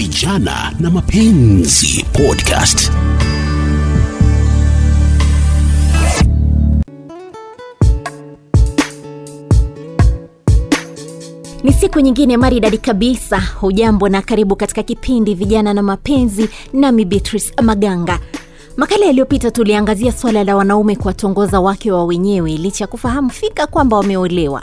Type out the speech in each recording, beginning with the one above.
Vijana na Mapenzi Podcast. Ni siku nyingine maridadi kabisa. Hujambo na karibu katika kipindi Vijana na Mapenzi, nami Beatrice Maganga. Makala yaliyopita tuliangazia swala la wanaume kuwatongoza wake wa wenyewe licha ya kufahamu fika kwamba wameolewa.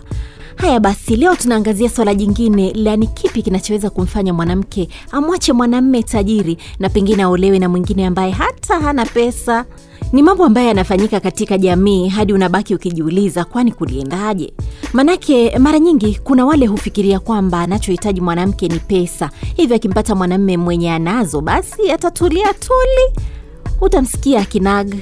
Haya basi, leo tunaangazia swala jingine la kipi kinachoweza kumfanya mwanamke amwache mwanamme tajiri na pengine aolewe na mwingine ambaye hata hana pesa. Ni mambo ambayo yanafanyika katika jamii hadi unabaki ukijiuliza, kwani kuliendaje? Manake mara nyingi kuna wale hufikiria kwamba anachohitaji mwanamke ni pesa, hivyo akimpata mwanamme mwenye anazo basi atatulia tuli utamsikia kinag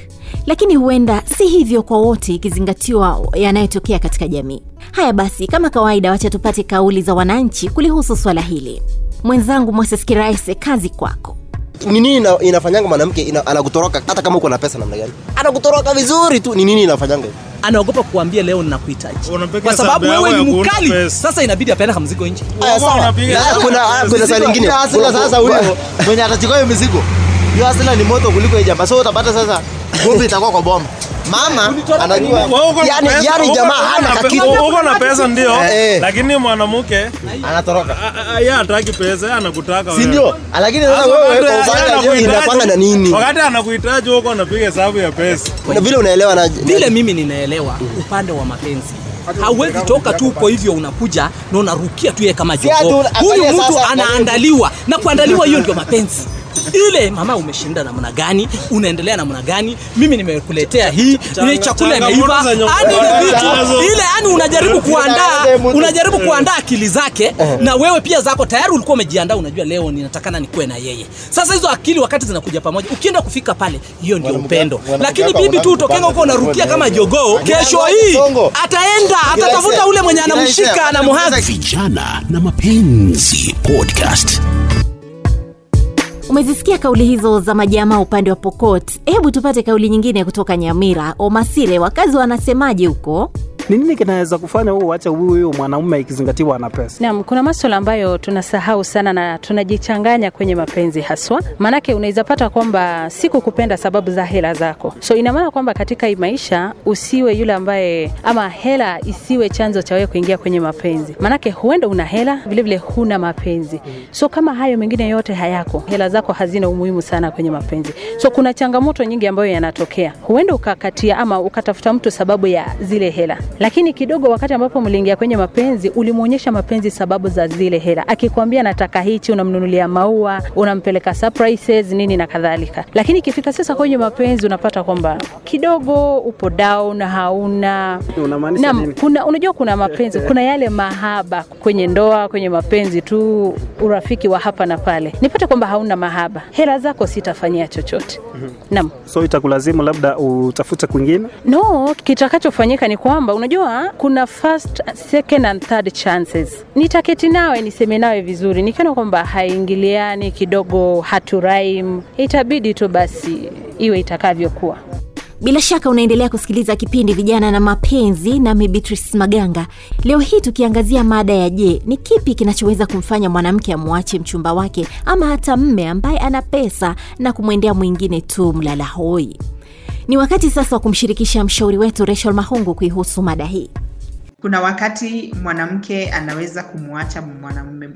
lakini huenda si hivyo kwa wote ikizingatiwa yanayotokea katika jamii. Haya basi kama kawaida wacha tupate kauli za wananchi kulihusu swala hili. Mwenzangu moses kiraise kazi kwako. Ni nini ina, inafanyanga mwanamke? Ina, anakutoroka? Hata kama uko na pesa namna gani? Anakutoroka vizuri tu. Ni nini inafanyanga? Anaogopa kuambia leo nakuhitaji kwa sababu wewe ni mkali. sasa inabidi apeleka mzigo nje. Kuna kuna swali lingine sasa huyo mwenye atachukua hiyo mizigo hiyo hasila ni moto kuliko hiyo jamba so utapata sasa nguvu itakuwa kwa bomba mama anajua Wewe yani, yani jamaa hana na uko na pesa ndio. Eh. lakini mwanamke anatoroka. Yeye hataki pesa anakutaka si ndio? lakini sasa wewe kwa inakwanga na nini? wakati anakuhitaji huko anapiga hesabu ya pesa. Na vile unaelewa na vile mimi ninaelewa upande wa mapenzi. Hauwezi toka tu kwa hivyo unakuja na unarukia tu yeye kama Si jogo una- huyu mtu anaandaliwa na kuandaliwa hiyo ndio mapenzi ile mama umeshinda namna gani? Unaendelea namna gani? Mimi nimekuletea hii ni chakula imeiva. ile vitu ile yani unajaribu kuandaa unajaribu kuandaa akili zake na wewe pia zako tayari ulikuwa umejiandaa unajua leo ninatakana nikuwe na yeye. Sasa hizo akili wakati zinakuja pamoja ukienda kufika pale hiyo ndio upendo. lakini bibi tu utokenga huko unarukia kama jogoo kesho hii ataenda atatafuta ule mwenye anamshika na muhadhi. Vijana na Mapenzi Podcast. Umezisikia kauli hizo za majamaa upande wa pokot? Hebu tupate kauli nyingine kutoka nyamira. Omasire wakazi wanasemaje huko ni nini kinaweza kufanya huu uache huyu mwanaume ikizingatiwa ana pesa Naam, kuna maswala ambayo tunasahau sana na tunajichanganya kwenye mapenzi haswa. Maanake unaweza pata kwamba siku kupenda sababu za hela zako, so ina maana kwamba katika maisha usiwe yule ambaye ama hela isiwe chanzo cha wewe kuingia kwenye mapenzi. Maanake huenda una hela vilevile huna mapenzi, so kama hayo mengine yote hayako, hela zako hazina umuhimu sana kwenye mapenzi. So kuna changamoto nyingi ambayo yanatokea, huenda ukakatia ama ukatafuta mtu sababu ya zile hela, lakini kidogo wakati ambapo mliingia kwenye mapenzi ulimwonyesha mapenzi sababu za zile hela. Akikwambia nataka hichi unamnunulia maua unampeleka surprises nini na kadhalika. Lakini ikifika sasa kwenye mapenzi unapata kwamba kidogo upo down hauna. Unamaanisha nini? kuna unajua kuna mapenzi kuna yale mahaba kwenye ndoa kwenye mapenzi tu urafiki wa hapa na pale. Nipate kwamba hauna mahaba. Hela zako sitafanyia chochote. Naam. So itakulazimu labda utafute kwingine? No kitakachofanyika ni kwamba unajua kuna first second and third chances. Nitaketi nawe niseme nawe vizuri. Nikiona kwamba haingiliani kidogo haturaim. Itabidi tu basi iwe itakavyokuwa. Bila shaka unaendelea kusikiliza kipindi vijana na mapenzi nami beatrice maganga. Leo hii tukiangazia mada ya je ni kipi kinachoweza kumfanya mwanamke amwache mchumba wake ama hata mme ambaye ana pesa na kumwendea mwingine tu mlala hoi ni wakati sasa wa kumshirikisha mshauri wetu rachel mahungu kuihusu mada hii. Kuna wakati mwanamke anaweza kumwacha mwanamume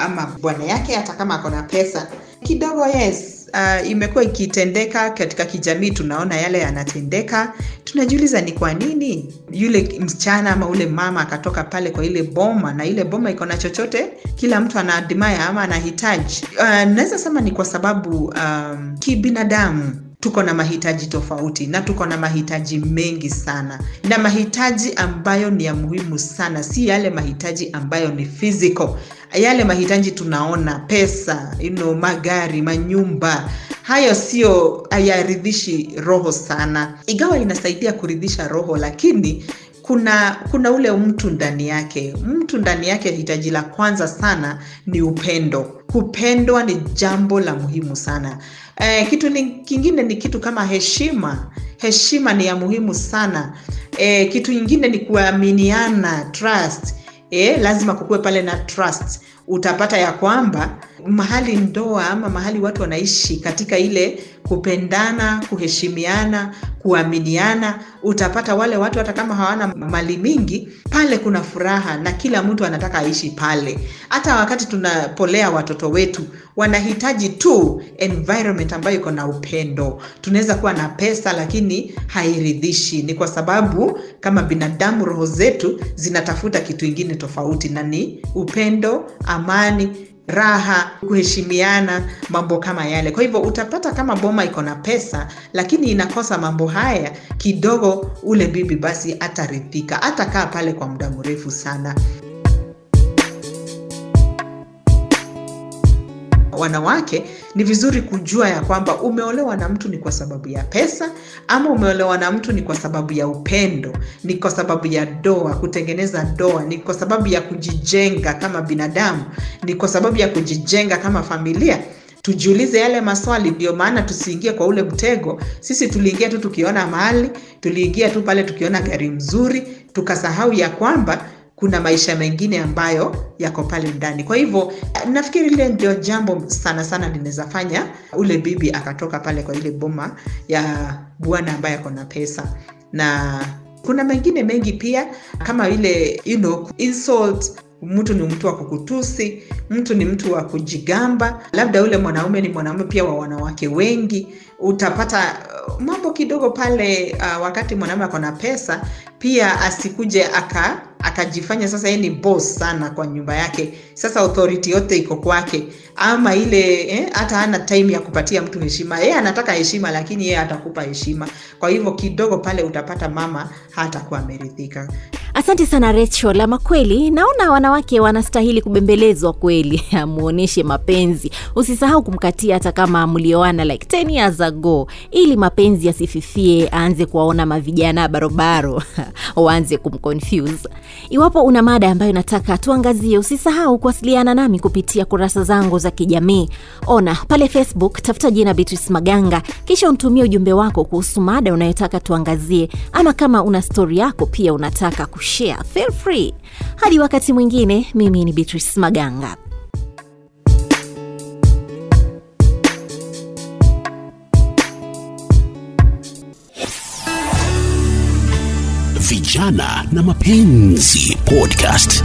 ama bwana yake hata kama ako na pesa. Kidogo yes uh, imekuwa ikitendeka katika kijamii tunaona yale yanatendeka. Tunajiuliza ni kwa nini yule msichana ama ule mama akatoka pale kwa ile boma na ile boma iko na chochote kila mtu anaadimaya ama anahitaji. Uh, naweza sema ni kwa sababu um, kibinadamu tuko na mahitaji tofauti na tuko na mahitaji mengi sana. Na mahitaji ambayo ni ya muhimu sana si yale mahitaji ambayo ni physical. Yale mahitaji tunaona pesa know, magari manyumba hayo sio hayaridhishi roho sana. Ingawa inasaidia kuridhisha roho lakini kuna kuna ule mtu ndani yake. Mtu ndani yake hitaji la kwanza sana ni upendo. Kupendwa ni jambo la muhimu sana. Eh, kitu ni, kingine ni kitu kama heshima. Heshima ni ya muhimu sana. Eh, kitu ingine ni kuaminiana trust. Eh, lazima kukuwe pale na trust utapata ya kwamba mahali ndoa ama mahali watu wanaishi katika ile kupendana kuheshimiana kuaminiana utapata wale watu hata kama hawana mali mingi pale kuna furaha na kila mtu anataka aishi pale. Hata wakati tunapolea watoto wetu wanahitaji tu environment ambayo iko na upendo. Tunaweza kuwa na pesa lakini hairidhishi. Ni kwa sababu kama binadamu roho zetu zinatafuta kitu ingine tofauti na ni upendo amani raha kuheshimiana mambo kama yale. Kwa hivyo utapata kama boma iko na pesa lakini inakosa mambo haya kidogo ule bibi basi ataridhika. Atakaa pale kwa muda mrefu sana wanawake ni vizuri kujua ya kwamba umeolewa na mtu ni kwa sababu ya pesa ama umeolewa na mtu ni kwa sababu ya upendo ni kwa sababu ya doa kutengeneza doa ni kwa sababu ya kujijenga kama binadamu ni kwa sababu ya kujijenga kama familia. Tujiulize yale maswali ndio maana tusiingie kwa ule mtego. Sisi tuliingia tu tukiona mali tuliingia tu pale tukiona gari mzuri tukasahau ya kwamba kuna maisha mengine ambayo yako pale ndani. Kwa hivyo nafikiri ile ndio jambo sana sana linaweza ule bibi akatoka pale kwa ile boma ya bwana ambaye ako na pesa. Na kuna mengine mengi pia kama ile you know, insult. Mtu ni mtu wa kukutusi mtu ni mtu wa kujigamba. Labda ule mwanaume ni mwanaume pia wa wanawake wengi. Utapata uh, mambo kidogo pale uh, wakati mwanaume ako na pesa pia asikuje aka akajifanya sasa yeye ni boss sana kwa nyumba yake. Sasa authority yote iko kwake. Ama ile eh, hata hana time ya kupatia mtu heshima. Yeye anataka heshima lakini yeye atakupa heshima. Kwa hivyo kidogo pale utapata mama hatakuwa ameridhika asante sana rachel. Ama kweli naona wanawake wanastahili kubembelezwa kweli. Amuonyeshe mapenzi. Usisahau kumkatia hata kama mlioana like 10 years ago. Ili mapenzi yasififie aanze kuwaona mavijana barobaro. Waanze kumconfuse. Iwapo una mada ambayo nataka tuangazie usisahau kuwasiliana nami kupitia kurasa zangu za kijamii. Ona pale facebook tafuta jina beatrice maganga. Kisha untumie ujumbe wako kuhusu mada unayotaka tuangazie. Ama kama una stori yako pia unataka kushare feel free. Hadi wakati mwingine. Mimi ni beatrice maganga. Vijana na Mapenzi Podcast.